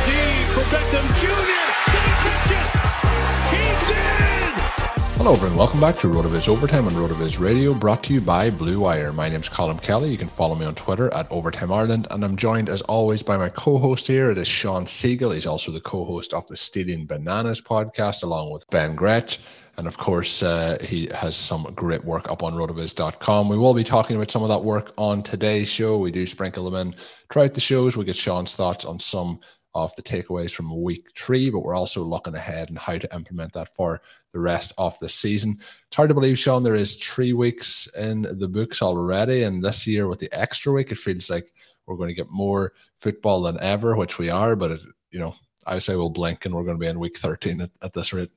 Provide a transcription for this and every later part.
for Beckham Jr. Hello, everyone. Welcome back to RotoViz Overtime on RotoViz Radio, brought to you by Blue Wire. My name's Colin Kelly. You can follow me on Twitter at Overtime Ireland, and I'm joined as always by my co-host here. It is Shawn Siegele. He's also the co-host of the Stadium Bananas podcast, along with Ben Gretch. And of course, uh, he has some great work up on rotoviz.com. We will be talking about some of that work on today's show. We do sprinkle them in throughout the shows. We get Sean's thoughts on some of the takeaways from week three, but we're also looking ahead and how to implement that for the rest of the season. It's hard to believe, Sean, there is three weeks in the books already. And this year, with the extra week, it feels like we're going to get more football than ever, which we are. But, it, you know, I say we'll blink and we're going to be in week 13 at, at this rate.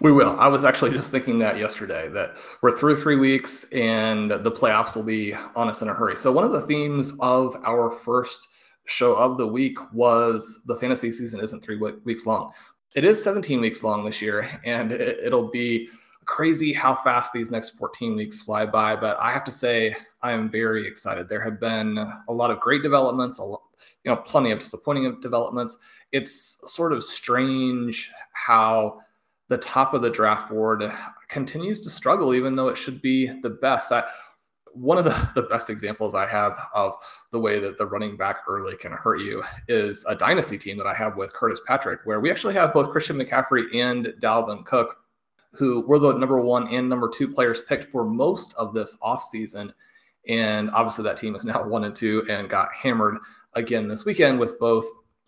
We will. I was actually just thinking that yesterday that we're through three weeks and the playoffs will be on us in a hurry. So, one of the themes of our first show of the week was the fantasy season isn't three weeks long. It is 17 weeks long this year, and it, will be crazy how fast these next 14 weeks fly by. But I have to say, I am very excited. There have been a lot of great developments, a lot, you know, plenty of disappointing developments. It's sort of strange how the top of the draft board continues to struggle, even though it should be the best. I, one of the, the best examples I have of the way that the running back early can hurt you is a dynasty team that I have with Curtis Patrick, where we actually have both Christian McCaffrey and Dalvin Cook, who were the number one and number two players picked for most of this offseason. And obviously, that team is now one and two and got hammered again this weekend with both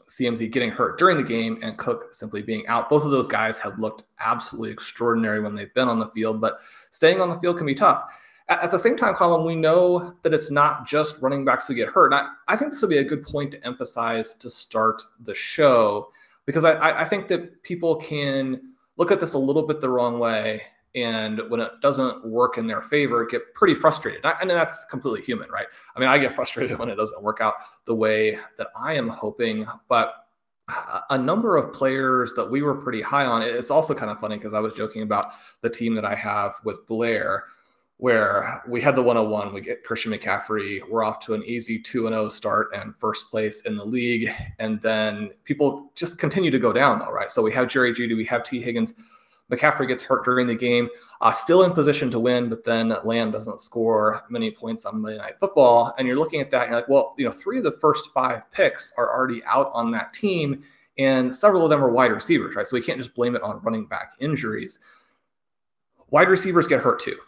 CMC getting hurt during the game and Cook simply being out. Both of those guys have looked absolutely extraordinary when they've been on the field, but staying on the field can be tough. At, the same time, Colin, we know that it's not just running backs who get hurt. I, I think this would be a good point to emphasize to start the show because I, I think that people can look at this a little bit the wrong way and when it doesn't work in their favor, get pretty frustrated. And that's completely human, right? I mean, I get frustrated when it doesn't work out the way that I am hoping, but a number of players that we were pretty high on. It's also kind of funny because I was joking about the team that I have with Blair, where we had the 101, we get Christian McCaffrey, we're off to an easy 2 0 start and first place in the league. And then people just continue to go down, though, right? So we have Jerry Jeudy, we have Tee Higgins McCaffrey gets hurt during the game, uh, still in position to win, but then Lamb doesn't score many points on Monday Night Football. And you're looking at that, and you're like, well, you know, three of the first five picks are already out on that team, and several of them are wide receivers, right? So we can't just blame it on running back injuries. Wide receivers get hurt too.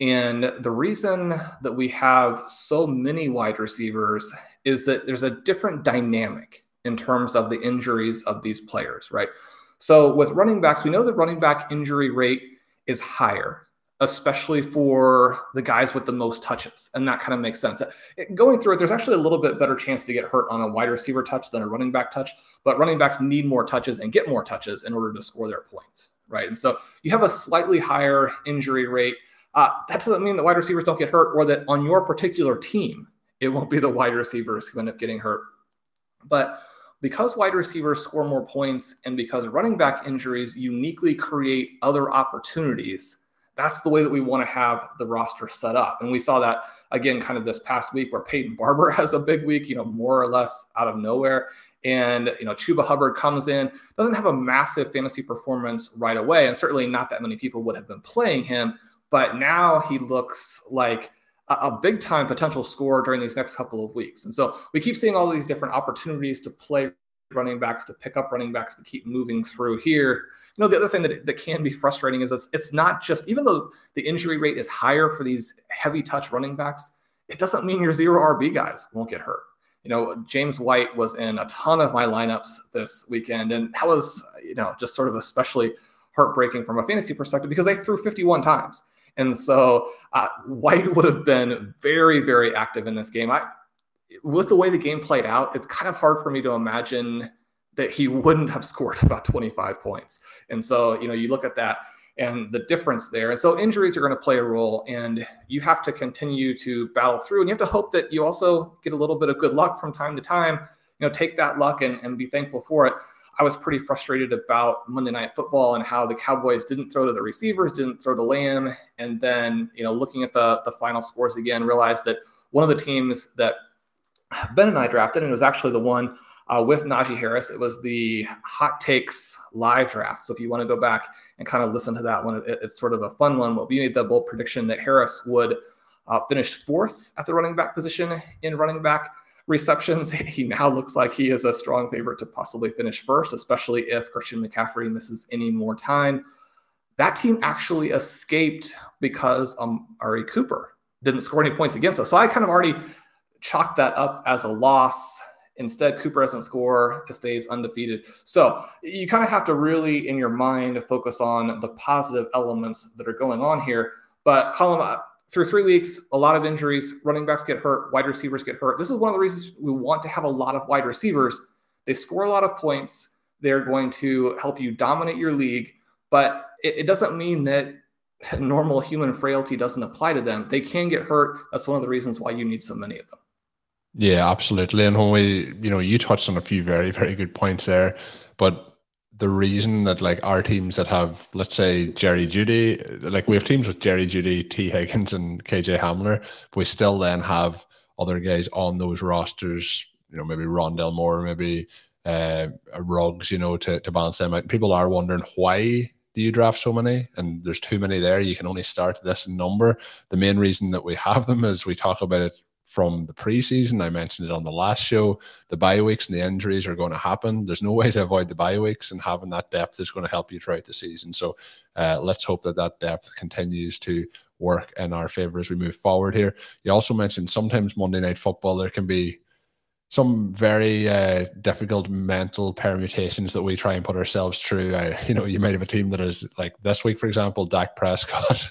And the reason that we have so many wide receivers is that there's a different dynamic in terms of the injuries of these players, right? So with running backs, we know the running back injury rate is higher, especially for the guys with the most touches. And that kind of makes sense. Going through it, there's actually a little bit better chance to get hurt on a wide receiver touch than a running back touch. But running backs need more touches and get more touches in order to score their points, right? And so you have a slightly higher injury rate. Uh, that doesn't mean that wide receivers don't get hurt or that on your particular team, it won't be the wide receivers who end up getting hurt. But because wide receivers score more points and because running back injuries uniquely create other opportunities, that's the way that we want to have the roster set up. And we saw that again, kind of this past week where Peyton Barber has a big week, you know, more or less out of nowhere. And, you know, Chuba Hubbard comes in, doesn't have a massive fantasy performance right away. And certainly not that many people would have been playing him. But now he looks like a, a big time potential scorer during these next couple of weeks. And so we keep seeing all these different opportunities to play running backs, to pick up running backs, to keep moving through here. You know, the other thing that, that can be frustrating is it's, it's not just, even though the injury rate is higher for these heavy touch running backs, it doesn't mean your zero RB guys won't get hurt. You know, James White was in a ton of my lineups this weekend, and that was, you know, just sort of especially heartbreaking from a fantasy perspective because they threw 51 times. And so uh, White would have been very, very active in this game. I, with the way the game played out, it's kind of hard for me to imagine that he wouldn't have scored about 25 points. And so, you know, you look at that and the difference there. And so injuries are going to play a role and you have to continue to battle through and you have to hope that you also get a little bit of good luck from time to time, you know, take that luck and, and be thankful for it. I was pretty frustrated about Monday Night Football and how the Cowboys didn't throw to the receivers, didn't throw to Lamb, and then you know looking at the the final scores again, realized that one of the teams that Ben and I drafted, and it was actually the one uh, with Najee Harris. It was the Hot Takes live draft. So if you want to go back and kind of listen to that one, it, it's sort of a fun one. We made the bold prediction that Harris would uh, finish fourth at the running back position in running back receptions. He now looks like he is a strong favorite to possibly finish first, especially if Christian McCaffrey misses any more time. That team actually escaped because um, Amari Cooper didn't score any points against us. So I kind of already chalked that up as a loss. Instead, Cooper doesn't score, it stays undefeated. So you kind of have to really, in your mind, focus on the positive elements that are going on here. But Colin, through three weeks, a lot of injuries, running backs get hurt, wide receivers get hurt. This is one of the reasons we want to have a lot of wide receivers. They score a lot of points. They're going to help you dominate your league, but it, it doesn't mean that normal human frailty doesn't apply to them. They can get hurt. That's one of the reasons why you need so many of them. Yeah, absolutely. And when we, you know, you touched on a few very, very good points there, but the reason that like our teams that have, let's say Jerry Jeudy, like we have teams with Jerry Jeudy, Tee Higgins, and KJ Hamler, we still then have other guys on those rosters. You know, maybe Rondale Moore, maybe uh, Ruggs. You know, to to balance them out. People are wondering why do you draft so many, and there's too many there. You can only start this number. The main reason that we have them is we talk about it from the preseason. I mentioned it on the last show. The bye weeks and the injuries are going to happen. There's no way to avoid the bye weeks, and having that depth is going to help you throughout the season. So uh, let's hope that that depth continues to work in our favor as we move forward here. You also mentioned sometimes Monday Night Football, there can be some very uh, difficult mental permutations that we try and put ourselves through. Uh, you know, you might have a team that is like this week, for example, Dak Prescott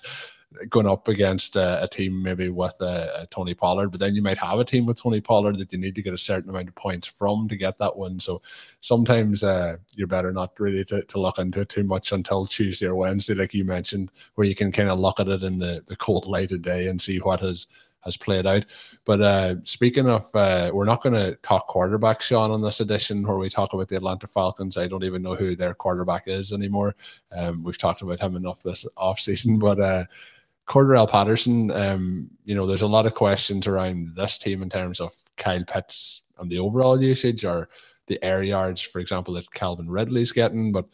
going up against a, a team maybe with a, a, Tony Pollard, but then you might have a team with Tony Pollard that you need to get a certain amount of points from to get that one. So sometimes uh, you're better not really to, to look into it too much until Tuesday or Wednesday, like you mentioned, where you can kind of look at it in the, the cold light of day and see what has has played out. But uh, speaking of, uh, we're not going to talk quarterback, Sean, on this edition where we talk about the Atlanta Falcons. I don't even know who their quarterback is anymore. Um, we've talked about him enough this off season, but uh, Cordarrelle Patterson, um, you know, there's a lot of questions around this team in terms of Kyle Pitts and the overall usage or the air yards, for example, that Calvin Ridley's getting. But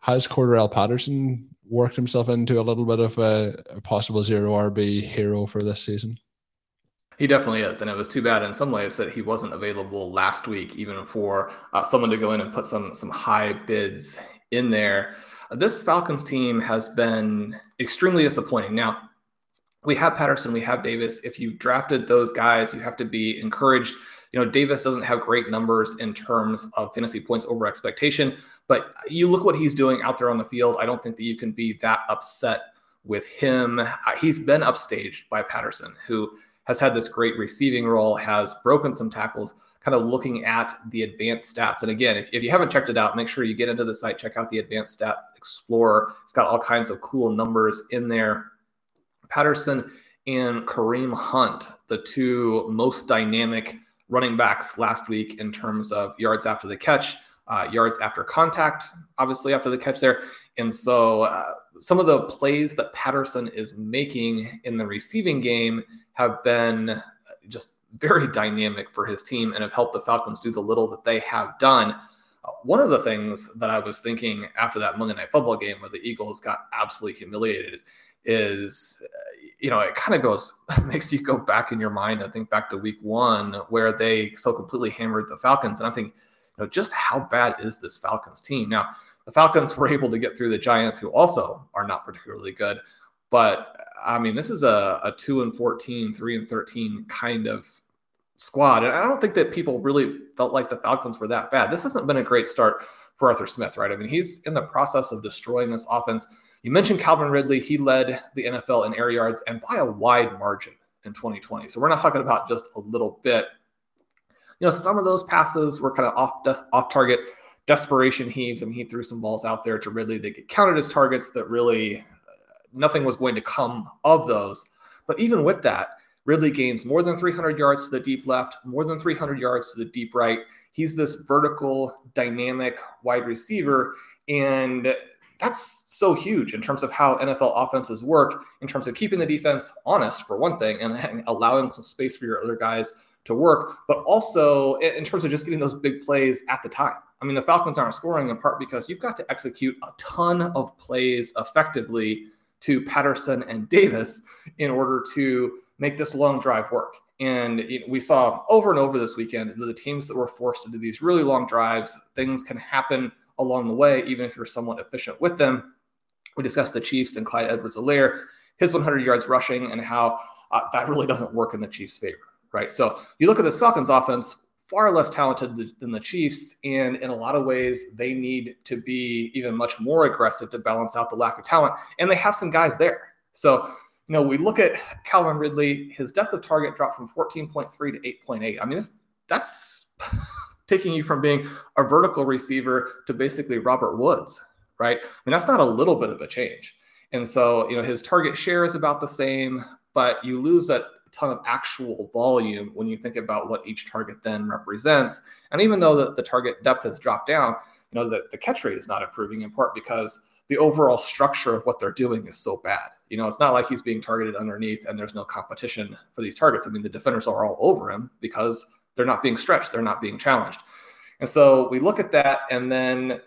has Cordarrelle Patterson worked himself into a little bit of a, a possible zero RB hero for this season? He definitely is, and it was too bad in some ways that he wasn't available last week, even for uh, someone to go in and put some some high bids in there. This Falcons team has been extremely disappointing. Now, we have Patterson, we have Davis. If you've drafted those guys, you have to be encouraged. You know, Davis doesn't have great numbers in terms of fantasy points over expectation, but you look what he's doing out there on the field. I don't think that you can be that upset with him. Uh, he's been upstaged by Patterson, who has had this great receiving role, has broken some tackles, kind of looking at the advanced stats. And again, if, if you haven't checked it out, make sure you get into the site, check out the advanced stat explorer. It's got all kinds of cool numbers in there. Patterson and Kareem Hunt, the two most dynamic running backs last week in terms of yards after the catch, uh, yards after contact, obviously after the catch there. And so uh, some of the plays that Patterson is making in the receiving game have been just very dynamic for his team and have helped the Falcons do the little that they have done. Uh, one of the things that I was thinking after that Monday Night Football game where the Eagles got absolutely humiliated is, uh, you know, it kind of goes, makes you go back in your mind and think back to week one where they so completely hammered the Falcons. And I'm thinking, you know, just how bad is this Falcons team? Now, the Falcons were able to get through the Giants, who also are not particularly good. But I mean, this is a, a 2 and 14, 3 and 13 kind of squad. And I don't think that people really felt like the Falcons were that bad. This hasn't been a great start for Arthur Smith, right? I mean, he's in the process of destroying this offense. You mentioned Calvin Ridley. He led the NFL in air yards and by a wide margin in 2020. So we're not talking about just a little bit. You know, some of those passes were kind of off off target desperation heaves. I mean, he threw some balls out there to Ridley that get counted as targets that really uh, nothing was going to come of those. But even with that, Ridley gains more than 300 yards to the deep left, more than 300 yards to the deep right. He's this vertical, dynamic wide receiver. And that's so huge in terms of how NFL offenses work, in terms of keeping the defense honest, for one thing, and allowing some space for your other guys to work, but also in terms of just getting those big plays at the time. I mean, the Falcons aren't scoring in part because you've got to execute a ton of plays effectively to Patterson and Davis in order to make this long drive work. And we saw over and over this weekend that the teams that were forced to do these really long drives, things can happen along the way, even if you're somewhat efficient with them. We discussed the Chiefs and Clyde Edwards-Helaire, his 100 yards rushing, and how uh, that really doesn't work in the Chiefs' favor, right? So you look at this Falcons offense, far less talented than the Chiefs. And in a lot of ways, they need to be even much more aggressive to balance out the lack of talent. And they have some guys there. So you know, we look at Calvin Ridley, his depth of target dropped from 14.3 to 8.8. I mean, that's taking you from being a vertical receiver to basically Robert Woods, right? I mean, that's not a little bit of a change. And so, you know, his target share is about the same, but you lose a ton of actual volume when you think about what each target then represents. And even though the, the target depth has dropped down, you know, the, the catch rate is not improving in part because the overall structure of what they're doing is so bad. You know, it's not like he's being targeted underneath and there's no competition for these targets. I mean, the defenders are all over him because they're not being stretched, they're not being challenged. And so we look at that, and then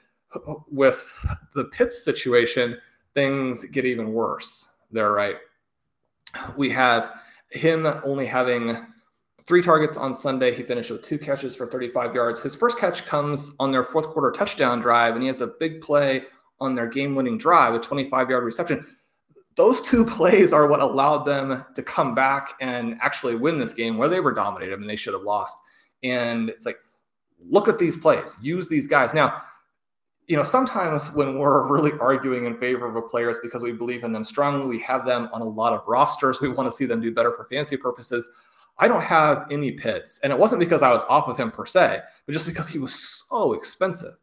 with the Pitts situation, things get even worse there, right? We have him only having three targets on Sunday. He finished with two catches for 35 yards. His first catch comes on their fourth quarter touchdown drive, and he has a big play on their game winning drive, a 25 yard reception those two plays are what allowed them to come back and actually win this game where they were dominated. I mean, they should have lost. And it's like, look at these plays, use these guys. Now, you know, sometimes when we're really arguing in favor of a players because we believe in them strongly, we have them on a lot of rosters. We want to see them do better for fantasy purposes. I don't have any Pitts. And it wasn't because I was off of him per se, but just because he was so expensive.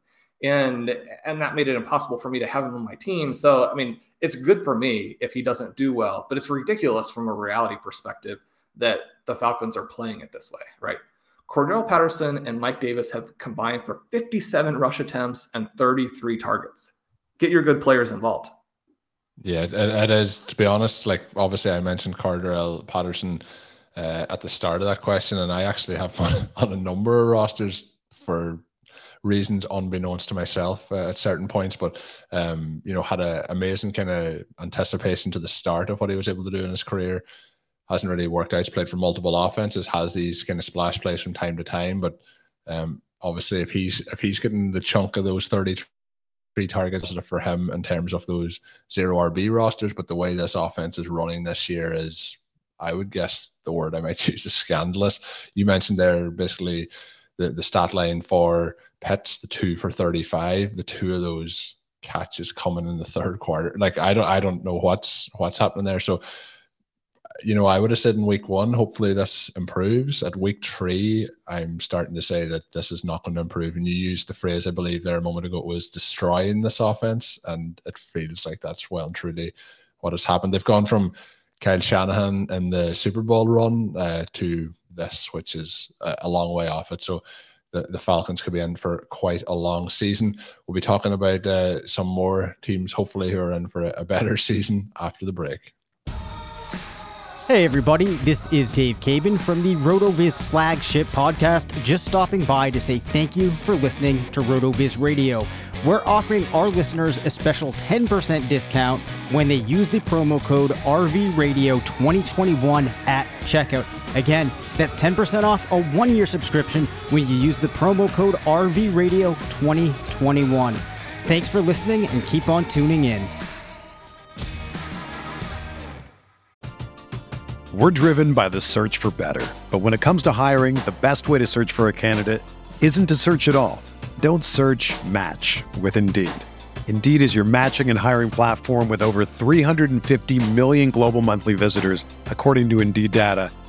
And and that made it impossible for me to have him on my team. So I mean, it's good for me if he doesn't do well, but it's ridiculous from a reality perspective that the Falcons are playing it this way, right? Cordarrelle Patterson and Mike Davis have combined for 57 rush attempts and 33 targets. Get your good players involved. Yeah, it, it is. To be honest, like obviously I mentioned Cordarrelle Patterson uh, at the start of that question, and I actually have on, on a number of rosters for reasons unbeknownst to myself uh, at certain points, but um, you know, had an amazing kind of anticipation to the start of what he was able to do in his career. Hasn't really worked out. He's played for multiple offenses, has these kind of splash plays from time to time, but um, obviously, if he's if he's getting the chunk of those thirty three targets for him in terms of those zero RB rosters, but the way this offense is running this year is, I would guess the word I might use is scandalous. You mentioned there basically the, the stat line for Pitts, the two for 35, the two of those catches coming in the third quarter. Like I don't I don't know what's what's happening there. So you know, I would have said in week one, hopefully this improves. At week three, I'm starting to say that this is not going to improve. And you used the phrase, I believe, there a moment ago, was destroying this offense. And it feels like that's well and truly what has happened. They've gone from Kyle Shanahan and the Super Bowl run uh, to this, which is a, a long way off it. So the, the Falcons could be in for quite a long season. We'll be talking about uh, some more teams, hopefully, who are in for a, better season after the break. Hey everybody, this is Dave Caban from the RotoViz flagship podcast, just stopping by to say thank you for listening to RotoViz Radio. We're offering our listeners a special 10% discount when they use the promo code RVRadio2021 at checkout. Again, that's 10% off a one year subscription when you use the promo code RVRadio2021. Thanks for listening and keep on tuning in. We're driven by the search for better. But when it comes to hiring, the best way to search for a candidate isn't to search at all. Don't search match with Indeed. Indeed is your matching and hiring platform with over 350 million global monthly visitors, according to Indeed data,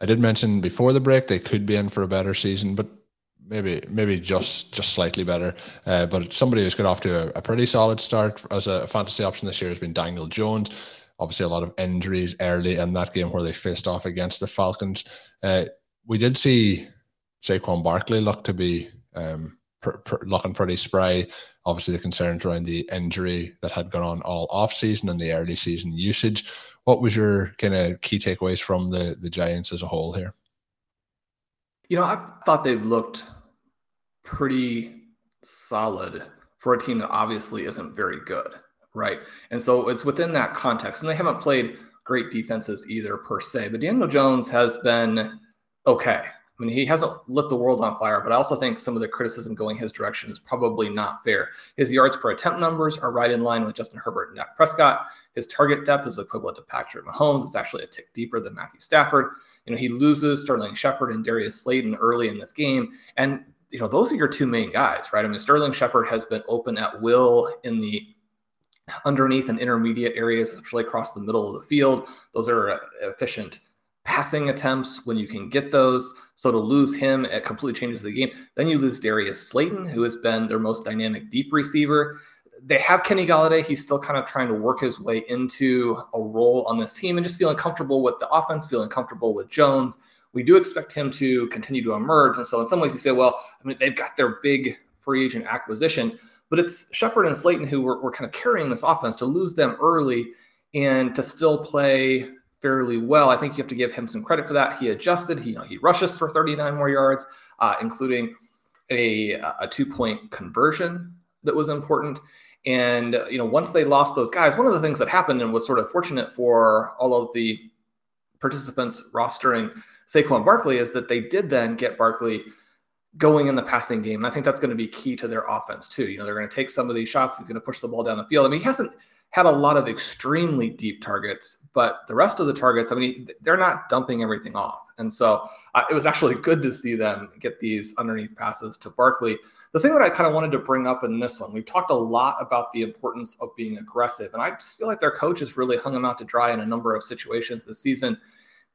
I did mention before the break they could be in for a better season, but maybe maybe just just slightly better. Uh, but somebody who's got off to a, a, pretty solid start as a fantasy option this year has been Daniel Jones. Obviously, a lot of injuries early in that game where they faced off against the Falcons. Uh, we did see Saquon Barkley look to be um, pr- pr- looking pretty spry. Obviously, the concerns around the injury that had gone on all off season and the early season usage. What was your kind of key takeaways from the the Giants as a whole here? You know, I thought they've looked pretty solid for a team that obviously isn't very good, right? And so it's within that context, and they haven't played great defenses either per se. But Daniel Jones has been okay. I mean, he hasn't lit the world on fire, but I also think some of the criticism going his direction is probably not fair. His yards per attempt numbers are right in line with Justin Herbert and Dak Prescott. His target depth is equivalent to Patrick Mahomes. It's actually a tick deeper than Matthew Stafford. You know, he loses Sterling Shepard and Darius Slayton early in this game. And, you know, those are your two main guys, right? I mean, Sterling Shepard has been open at will in the underneath and intermediate areas, especially across the middle of the field. Those are uh, efficient passing attempts when you can get those. So to lose him, it completely changes the game. Then you lose Darius Slayton, who has been their most dynamic deep receiver. They have Kenny Golladay. He's still kind of trying to work his way into a role on this team and just feeling comfortable with the offense, feeling comfortable with Jones. We do expect him to continue to emerge. And so in some ways you say, well, I mean, they've got their big free agent acquisition, but it's Shepard and Slayton who were, were kind of carrying this offense to lose them early and to still play fairly well. I think you have to give him some credit for that. He adjusted. He you know, he rushes for 39 more yards, uh, including a a two point conversion that was important. And you know, once they lost those guys, one of the things that happened and was sort of fortunate for all of the participants rostering Saquon Barkley is that they did then get Barkley going in the passing game. And I think that's going to be key to their offense too. You know, they're going to take some of these shots. He's going to push the ball down the field. I mean, he hasn't had a lot of extremely deep targets, but the rest of the targets, I mean, they're not dumping everything off. And so uh, it was actually good to see them get these underneath passes to Barkley. The thing that I kind of wanted to bring up in this one, we've talked a lot about the importance of being aggressive, and I just feel like their coaches really hung them out to dry in a number of situations this season.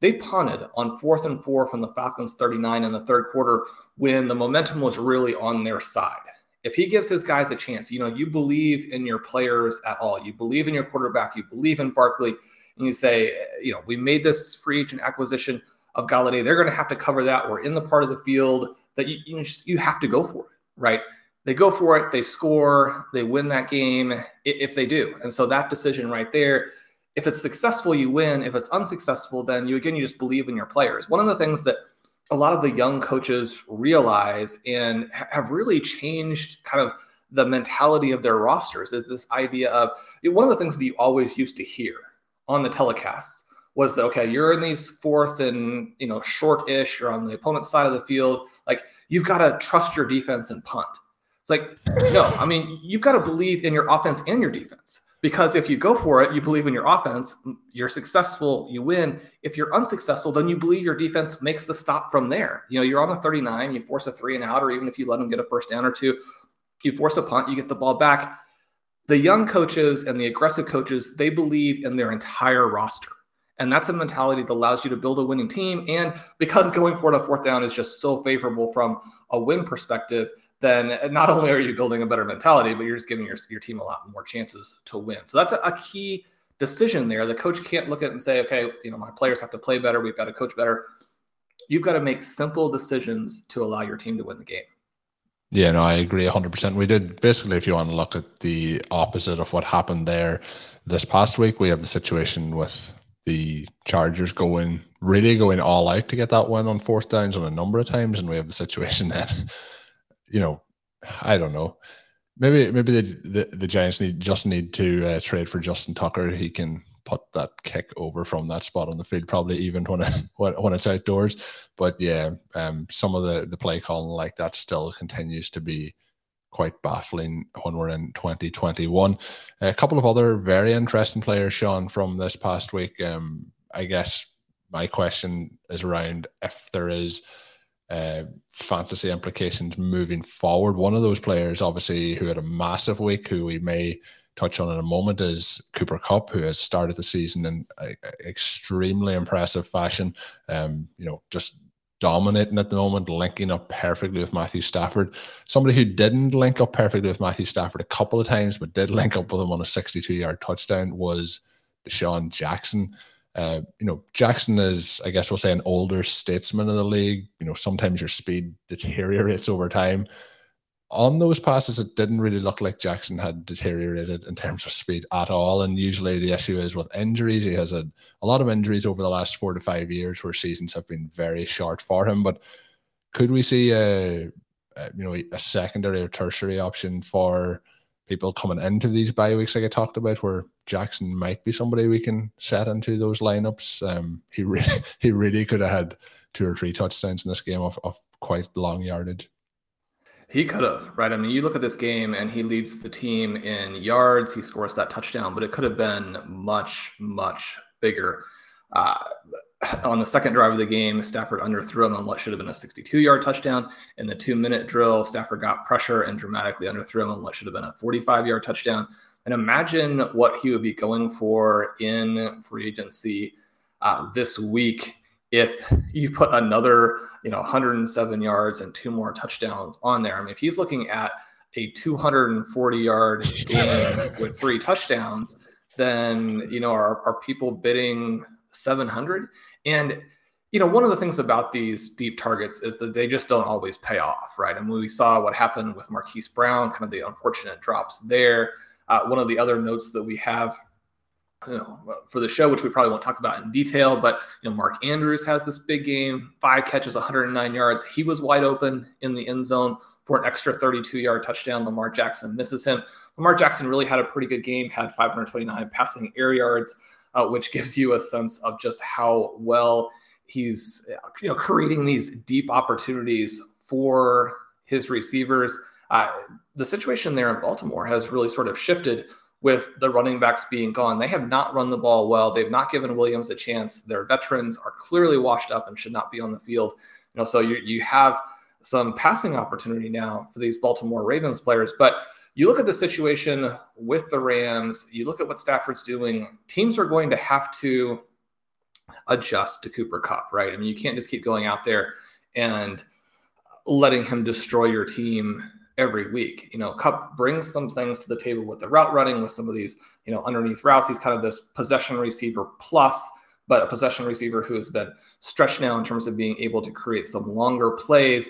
They punted on fourth and four from the Falcons 39 in the third quarter when the momentum was really on their side. if he gives his guys a chance, you know, you believe in your players at all, you believe in your quarterback, you believe in Barkley, and you say, you know, we made this free agent acquisition of Golladay. They're going to have to cover that. We're in the part of the field that you you, just, you have to go for it, right? They go for it, they score, they win that game if they do. And so that decision right there, if it's successful, you win. If it's unsuccessful, then you again you just believe in your players. One of the things that a lot of the young coaches realize and have really changed kind of the mentality of their rosters is this idea of one of the things that you always used to hear on the telecasts was that okay you're in these fourth and you know short-ish you're on the opponent's side of the field like you've got to trust your defense and punt it's like no i mean you've got to believe in your offense and your defense because if you go for it, you believe in your offense, you're successful, you win. If you're unsuccessful, then you believe your defense makes the stop from there. You know, you're on the 39, you force a three and out, or even if you let them get a first down or two, you force a punt, you get the ball back. The young coaches and the aggressive coaches, they believe in their entire roster. And that's a mentality that allows you to build a winning team. And because going for it on fourth down is just so favorable from a win perspective, then not only are you building a better mentality, but you're just giving your, your team a lot more chances to win. So that's a, a key decision there. The coach can't look at it and say, okay, you know, my players have to play better. We've got to coach better. You've got to make simple decisions to allow your team to win the game. Yeah, no, I agree 100%. We did basically, if you want to look at the opposite of what happened there this past week, we have the situation with the Chargers going really going all out to get that win on fourth downs on a number of times. And we have the situation that you know, I don't know. Maybe maybe the the, the Giants need just need to uh, trade for Justin Tucker. He can put that kick over from that spot on the field, probably even when it, when, it's outdoors. But yeah, um, some of the the play calling like that still continues to be quite baffling when we're in 2021. A couple of other very interesting players, Sean, from this past week. Um, I guess my question is around if there is uh, fantasy implications moving forward. One of those players, obviously, who had a massive week, who we may touch on in a moment, is Cooper Kupp, who has started the season in a, a extremely impressive fashion. Um, you know, just dominating at the moment, linking up perfectly with Matthew Stafford. Somebody who didn't link up perfectly with Matthew Stafford a couple of times, but did link up with him on a 62 yard touchdown was DeSean Jackson. Uh, you know, Jackson is, I guess we'll say, an older statesman of the league. You know, sometimes your speed deteriorates over time. On those passes, it didn't really look like Jackson had deteriorated in terms of speed at all. And usually the issue is with injuries. He has a, a lot of injuries over the last four to five years where seasons have been very short for him. But could we see a, a you know, a secondary or tertiary option for people coming into these bye weeks, like I talked about, where Jackson might be somebody we can set into those lineups. Um, he really, he really could have had two or three touchdowns in this game of, of quite long yardage. He could have, right? I mean, you look at this game and he leads the team in yards. He scores that touchdown, but it could have been much, much bigger. Uh, on the second drive of the game, Stafford underthrew him on what should have been a 62 yard touchdown. In the two minute drill, Stafford got pressure and dramatically underthrew him on what should have been a 45 yard touchdown. And imagine what he would be going for in free agency uh, this week if you put another, you know, 107 yards and two more touchdowns on there. I mean, if he's looking at a 240 yard game with three touchdowns, then you know, are, are people bidding 700? And you know, one of the things about these deep targets is that they just don't always pay off, right? And we saw what happened with Marquise Brown, kind of the unfortunate drops there. Uh, one of the other notes that we have you know, for the show, which we probably won't talk about in detail, but you know, Mark Andrews has this big game, five catches, 109 yards. He was wide open in the end zone for an extra 32 yard touchdown. Lamar Jackson misses him. Lamar Jackson really had a pretty good game, had 529 passing air yards, uh, which gives you a sense of just how well he's you know creating these deep opportunities for his receivers. Uh, the situation there in Baltimore has really sort of shifted with the running backs being gone. They have not run the ball well. They've not given Williams a chance. Their veterans are clearly washed up and should not be on the field. You know, so you you have some passing opportunity now for these Baltimore Ravens players, but you look at the situation with the Rams, you look at what Stafford's doing, teams are going to have to adjust to Cooper Kupp, right? I mean, you can't just keep going out there and letting him destroy your team every week. You know, Kupp brings some things to the table with the route running, with some of these, you know, underneath routes. He's kind of this possession receiver plus, but a possession receiver who has been stretched now in terms of being able to create some longer plays.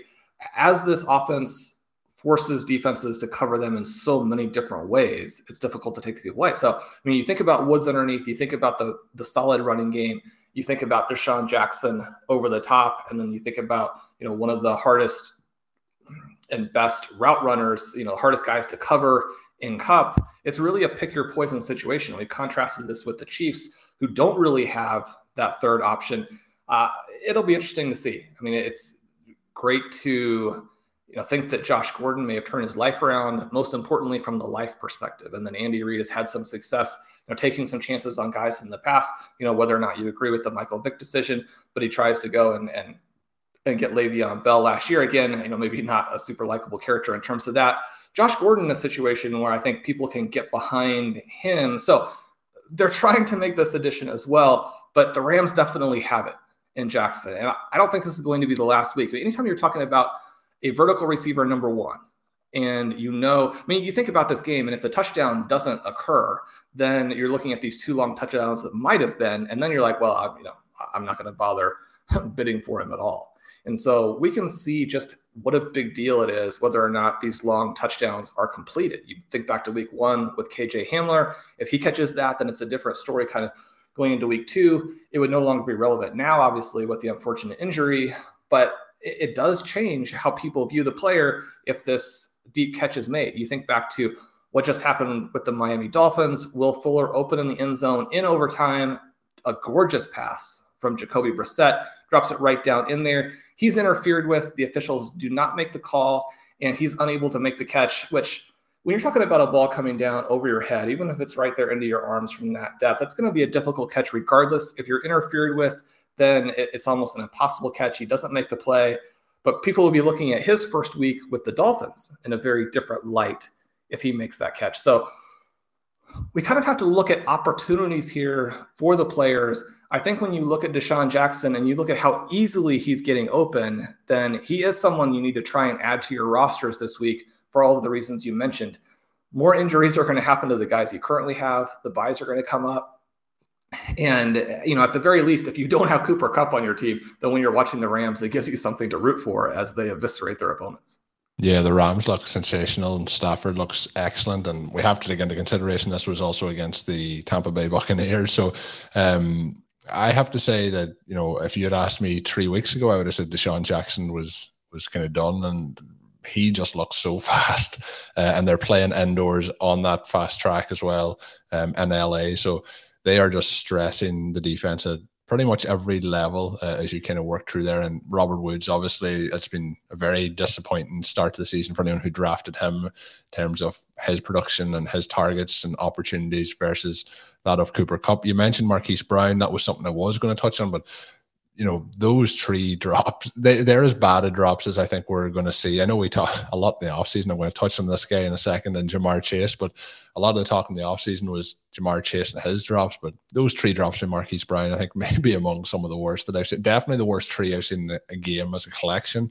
As this offense forces defenses to cover them in so many different ways, it's difficult to take the people away. So, I mean, you think about Woods underneath, you think about the the solid running game, you think about DeSean Jackson over the top, and then you think about, you know, one of the hardest and best route runners, you know, hardest guys to cover in Kupp, It's really a pick your poison situation. We've contrasted this with the Chiefs, who don't really have that third option. Uh, it'll be interesting to see. I mean, it's great to you know think that Josh Gordon may have turned his life around. Most importantly, from the life perspective, and then Andy Reid has had some success, you know, taking some chances on guys in the past. You know, whether or not you agree with the Michael Vick decision, but he tries to go and and and get Le'Veon Bell last year. Again, you know, maybe not a super likable character in terms of that. Josh Gordon, a situation where I think people can get behind him. So they're trying to make this addition as well, but the Rams definitely have it in Jackson. And I don't think this is going to be the last week. But anytime you're talking about a vertical receiver number one, and you know, I mean, you think about this game, and if the touchdown doesn't occur, then you're looking at these two long touchdowns that might have been, and then you're like, well, I'm, you know, I'm not going to bother bidding for him at all. And so we can see just what a big deal it is whether or not these long touchdowns are completed. You think back to week one with KJ Hamler. If he catches that, then it's a different story kind of going into week two. It would no longer be relevant now, obviously, with the unfortunate injury, but it, it does change how people view the player if this deep catch is made. You think back to what just happened with the Miami Dolphins. Will Fuller open in the end zone in overtime, a gorgeous pass from Jacoby Brissett, drops it right down in there he's interfered with. The officials do not make the call, and he's unable to make the catch, which when you're talking about a ball coming down over your head, even if it's right there into your arms from that depth, that's going to be a difficult catch regardless. If you're interfered with, then it's almost an impossible catch. He doesn't make the play, but people will be looking at his first week with the Dolphins in a very different light if he makes that catch. So we kind of have to look at opportunities here for the players I think when you look at DeSean Jackson and you look at how easily he's getting open, then he is someone you need to try and add to your rosters this week for all of the reasons you mentioned. More injuries are going to happen to the guys you currently have. The buys are going to come up. And, you know, at the very least, if you don't have Cooper Kupp on your team, then when you're watching the Rams, it gives you something to root for as they eviscerate their opponents. Yeah, the Rams look sensational and Stafford looks excellent. And we have to take into consideration this was also against the Tampa Bay Buccaneers. So, um, I have to say that you know if you had asked me three weeks ago, I would have said DeSean Jackson was was kind of done, and he just looks so fast. Uh, and they're playing indoors on that fast track as well um, in LA, so they are just stressing the defense at pretty much every level uh, as you kind of work through there. And Robert Woods, obviously, it's been a very disappointing start to the season for anyone who drafted him in terms of his production and his targets and opportunities versus that of Cooper Kupp. You mentioned Marquise Brown. That was something I was going to touch on, but you know those three drops they, they're as bad a drops as i think we're going to see. I know we talk a lot in the offseason. I'm going to touch on this guy in a second and Ja'Marr chase but a lot of the talk in the offseason was Ja'Marr chase and his drops but those three drops from marquise brown i think maybe among some of the worst that i've seen. Definitely the worst three i've seen in a game as a collection.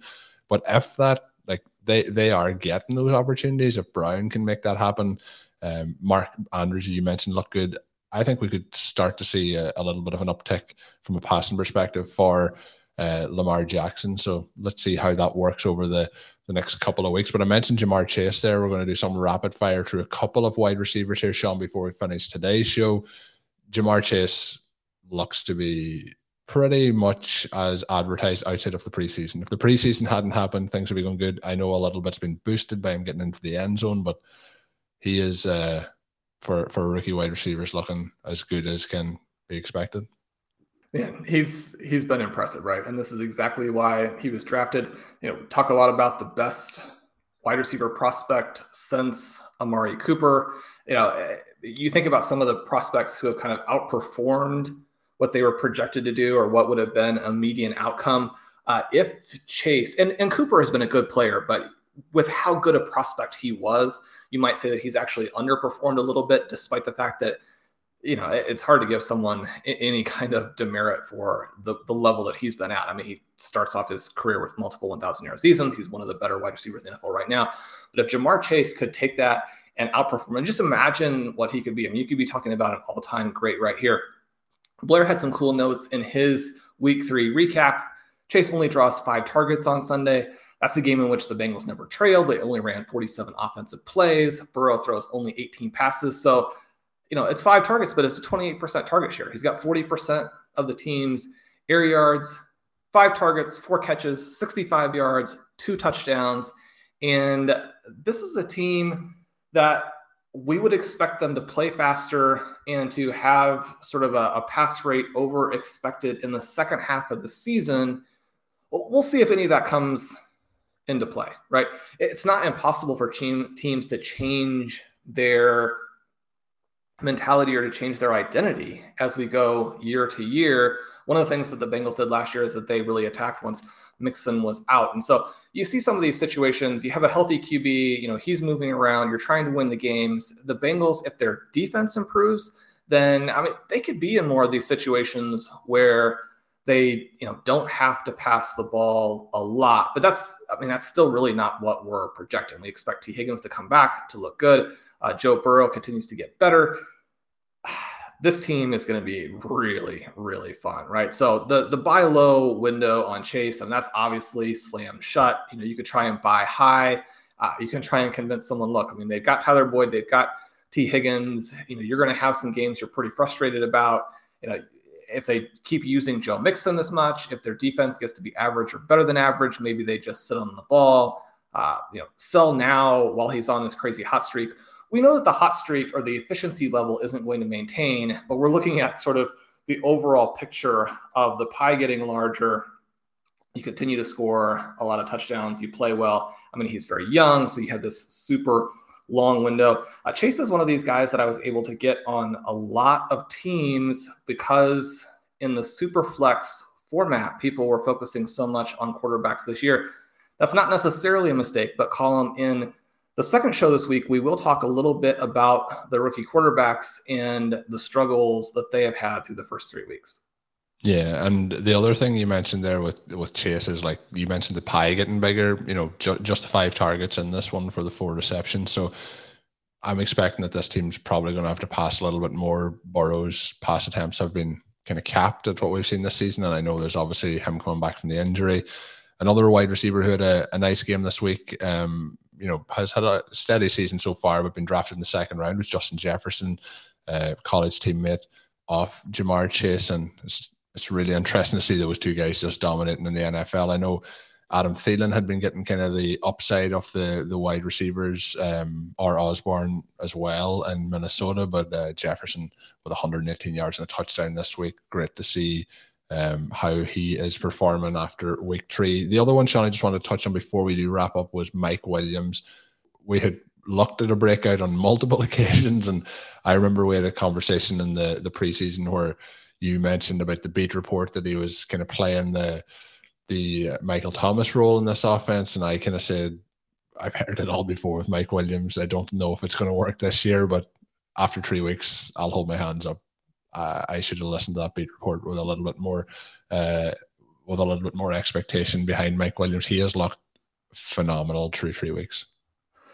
But if that like they they are getting those opportunities if brown can make that happen um, mark andrews you mentioned look good I think we could start to see a, a little bit of an uptick from a passing perspective for uh, Lamar Jackson. So let's see how that works over the, the next couple of weeks. But I mentioned Ja'Marr Chase there. We're going to do some rapid fire through a couple of wide receivers here, Sean, before we finish today's show. Ja'Marr Chase looks to be pretty much as advertised outside of the preseason. If the preseason hadn't happened, things would be going good. I know a little bit's been boosted by him getting into the end zone, but he is uh, for for rookie wide receivers looking as good as can be expected. Yeah, he's he's been impressive, right? And this is exactly why he was drafted. You know, talk a lot about the best wide receiver prospect since Amari Cooper. You know, you think about some of the prospects who have kind of outperformed what they were projected to do or what would have been a median outcome. Uh, if Chase and, and Cooper has been a good player, but with how good a prospect he was, you might say that he's actually underperformed a little bit, despite the fact that you know, it's hard to give someone any kind of demerit for the, the level that he's been at. I mean, he starts off his career with multiple 1,000 yard seasons. He's one of the better wide receivers in the NFL right now. But if Ja'Marr Chase could take that and outperform, and just imagine what he could be. I mean, you could be talking about an all time great right here. Blair had some cool notes in his week three recap. Chase only draws five targets on Sunday. That's the game in which the Bengals never trailed. They only ran 47 offensive plays. Burrow throws only 18 passes. So you know, it's five targets, but it's a 28% target share. He's got 40% of the team's air yards, five targets, four catches, 65 yards, two touchdowns. And this is a team that we would expect them to play faster and to have sort of a, a pass rate over expected in the second half of the season. We'll see if any of that comes into play, right? It's not impossible for team, teams to change their mentality or to change their identity as we go year to year. One of the things that the Bengals did last year is that they really attacked once Mixon was out. And so you see some of these situations, you have a healthy QB, you know, he's moving around, you're trying to win the games. The Bengals, if their defense improves, then I mean, they could be in more of these situations where they, you know, don't have to pass the ball a lot. But that's, I mean, that's still really not what we're projecting. We expect Tee Higgins to come back to look good. Uh, Joe Burrow continues to get better this team is going to be really, really fun, right? So the the buy low window on Chase, and that's obviously slammed shut. You know, you could try and buy high. Uh, you can try and convince someone. Look, I mean, they've got Tyler Boyd, they've got Tee Higgins. You know, you're going to have some games you're pretty frustrated about. You know, if they keep using Joe Mixon this much, if their defense gets to be average or better than average, maybe they just sit on the ball. Uh, you know, sell now while he's on this crazy hot streak we know that the hot streak or the efficiency level isn't going to maintain, but we're looking at sort of the overall picture of the pie getting larger. You continue to score a lot of touchdowns. You play well. I mean, he's very young, so you have this super long window. Uh, Chase is one of these guys that I was able to get on a lot of teams because in the super flex format, people were focusing so much on quarterbacks this year. That's not necessarily a mistake, but call them in the second show this week, we will talk a little bit about the rookie quarterbacks and the struggles that they have had through the first three weeks. Yeah, and the other thing you mentioned there with with Chase is like you mentioned the pie getting bigger. You know, ju- just five targets in this one for the four receptions. So I'm expecting that this team's probably going to have to pass a little bit more. Burrow's pass attempts have been kind of capped at what we've seen this season, and I know there's obviously him coming back from the injury. Another wide receiver who had a, a nice game this week. Um, you know, has had a steady season so far, but been drafted in the second round with Justin Jefferson, uh, college teammate of Ja'Marr Chase. And it's, really interesting to see those two guys just dominating in the NFL. I know Adam Thielen had been getting kind of the upside of the the wide receivers, um, or Osborn as well in Minnesota, but uh, Jefferson with 118 yards and a touchdown this week. Great to see um, how he is performing after week three. The other one, Shawn, I just want to touch on before we do wrap up was Mike Williams. We had looked at a breakout on multiple occasions, and I remember we had a conversation in the the preseason where you mentioned about the beat report that he was kind of playing the the uh, Michael Thomas role in this offense, and I kind of said I've heard it all before with Mike Williams. I don't know if it's going to work this year, but after three weeks, I'll hold my hands up uh, I should have listened to that beat report with a little bit more, uh, with a little bit more expectation behind Mike Williams. He has looked phenomenal through three weeks.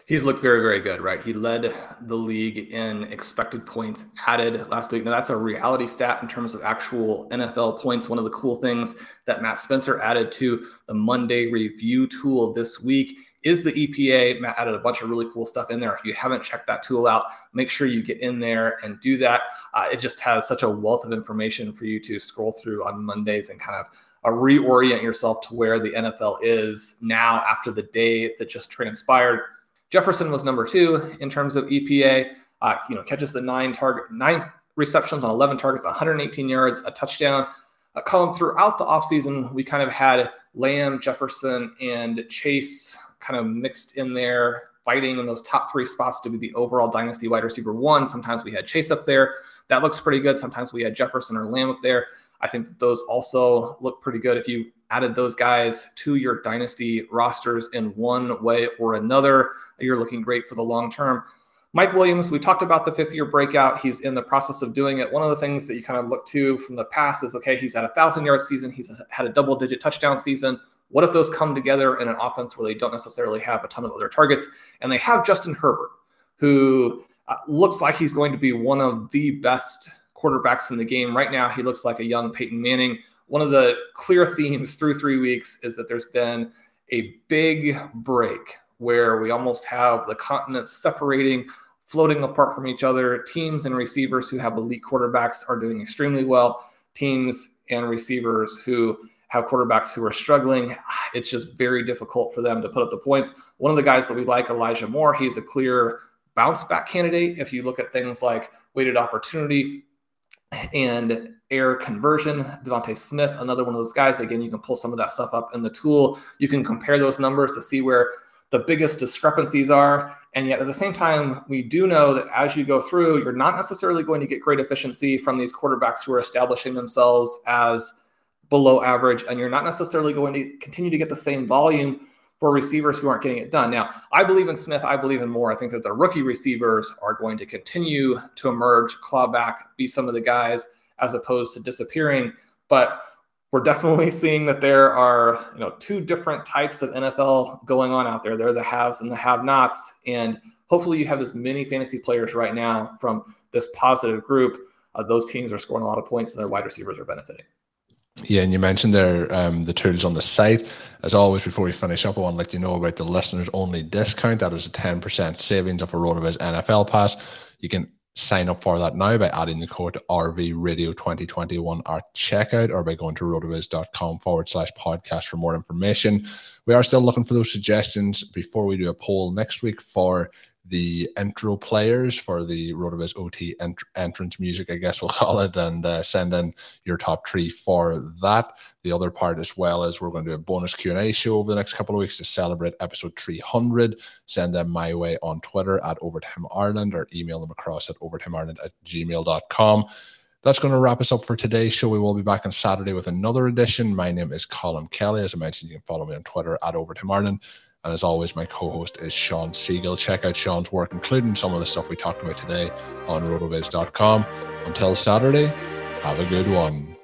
He's looked very, very good, right? He led the league in expected points added last week. Now, that's a reality stat in terms of actual NFL points. One of the cool things that Matt Spencer added to the Monday review tool this week is the EPA. Matt added a bunch of really cool stuff in there. If you haven't checked that tool out, make sure you get in there and do that. Uh, it just has such a wealth of information for you to scroll through on Mondays and kind of uh, reorient yourself to where the NFL is now after the day that just transpired. Jefferson was number two in terms of EPA. Uh, you know, catches the nine target, nine receptions on 11 targets, 118 yards, a touchdown. Uh, Colin, throughout the offseason, we kind of had Lamb, Jefferson, and Chase kind of mixed in there, fighting in those top three spots to be the overall dynasty wide receiver one. Sometimes we had Chase up there. That looks pretty good. Sometimes we had Jefferson or Lamb up there. I think those also look pretty good. If you added those guys to your dynasty rosters in one way or another, you're looking great for the long term. Mike Williams, we talked about the fifth year breakout. He's in the process of doing it. One of the things that you kind of look to from the past is okay, he's had a thousand yard season, he's had a double digit touchdown season. What if those come together in an offense where they don't necessarily have a ton of other targets? And they have Justin Herbert, who uh, looks like he's going to be one of the best quarterbacks in the game. Right now, he looks like a young Peyton Manning. One of the clear themes through three weeks is that there's been a big break where we almost have the continents separating, floating apart from each other. Teams and receivers who have elite quarterbacks are doing extremely well. Teams and receivers who have quarterbacks who are struggling, it's just very difficult for them to put up the points. One of the guys that we like, Elijah Moore, he's a clear bounce back candidate. If you look at things like weighted opportunity and air conversion, DeVonta Smith, another one of those guys. Again, you can pull some of that stuff up in the tool. You can compare those numbers to see where the biggest discrepancies are. And yet, at the same time, we do know that as you go through, you're not necessarily going to get great efficiency from these quarterbacks who are establishing themselves as below average, and you're not necessarily going to continue to get the same volume for receivers who aren't getting it done. Now, I believe in Smith. I believe in Moore. I think that the rookie receivers are going to continue to emerge, claw back, be some of the guys as opposed to disappearing. But we're definitely seeing that there are you know two different types of NFL going on out there. There are the haves and the have-nots, and hopefully you have as many fantasy players right now from this positive group. Uh, those teams are scoring a lot of points, and their wide receivers are benefiting. Yeah, and you mentioned there um, the tools on the site. As always, before we finish up, I want to let you know about the listeners only discount. That is a 10% savings of a RotoViz NFL pass. You can sign up for that now by adding the code RV Radio 2021 at checkout or by going to rotoviz.com forward slash podcast for more information. We are still looking for those suggestions before we do a poll next week for the intro players for the Rotoviz OT ent- entrance music, I guess we'll call it, and uh, send in your top three for that. The other part as well is we're going to do a bonus Q&A show over the next couple of weeks to celebrate episode 300. Send them my way on Twitter at Overtime Ireland or email them across at overtimeireland at gmail.com. That's going to wrap us up for today's show. We will be back on Saturday with another edition. My name is Colin Kelly. As I mentioned, you can follow me on Twitter at Overtime Ireland. And as always, my co host is Shawn Siegele. Check out Shawn's work, including some of the stuff we talked about today on rotoviz.com. Until Saturday, have a good one.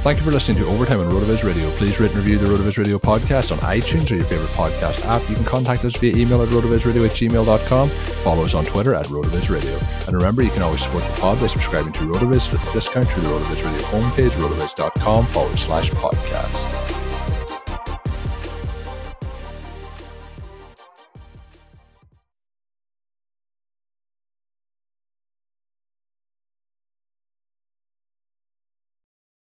Thank you for listening to Overtime on RotoViz Radio. Please rate and review the RotoViz Radio podcast on iTunes or your favorite podcast app. You can contact us via email at rotovizradio at gmail.com. Follow us on Twitter at RotoViz Radio. And remember, you can always support the pod by subscribing to RotoViz with a discount through the RotoViz Radio homepage, rotoviz.com forward slash podcast.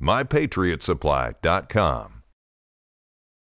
mypatriotsupply.com.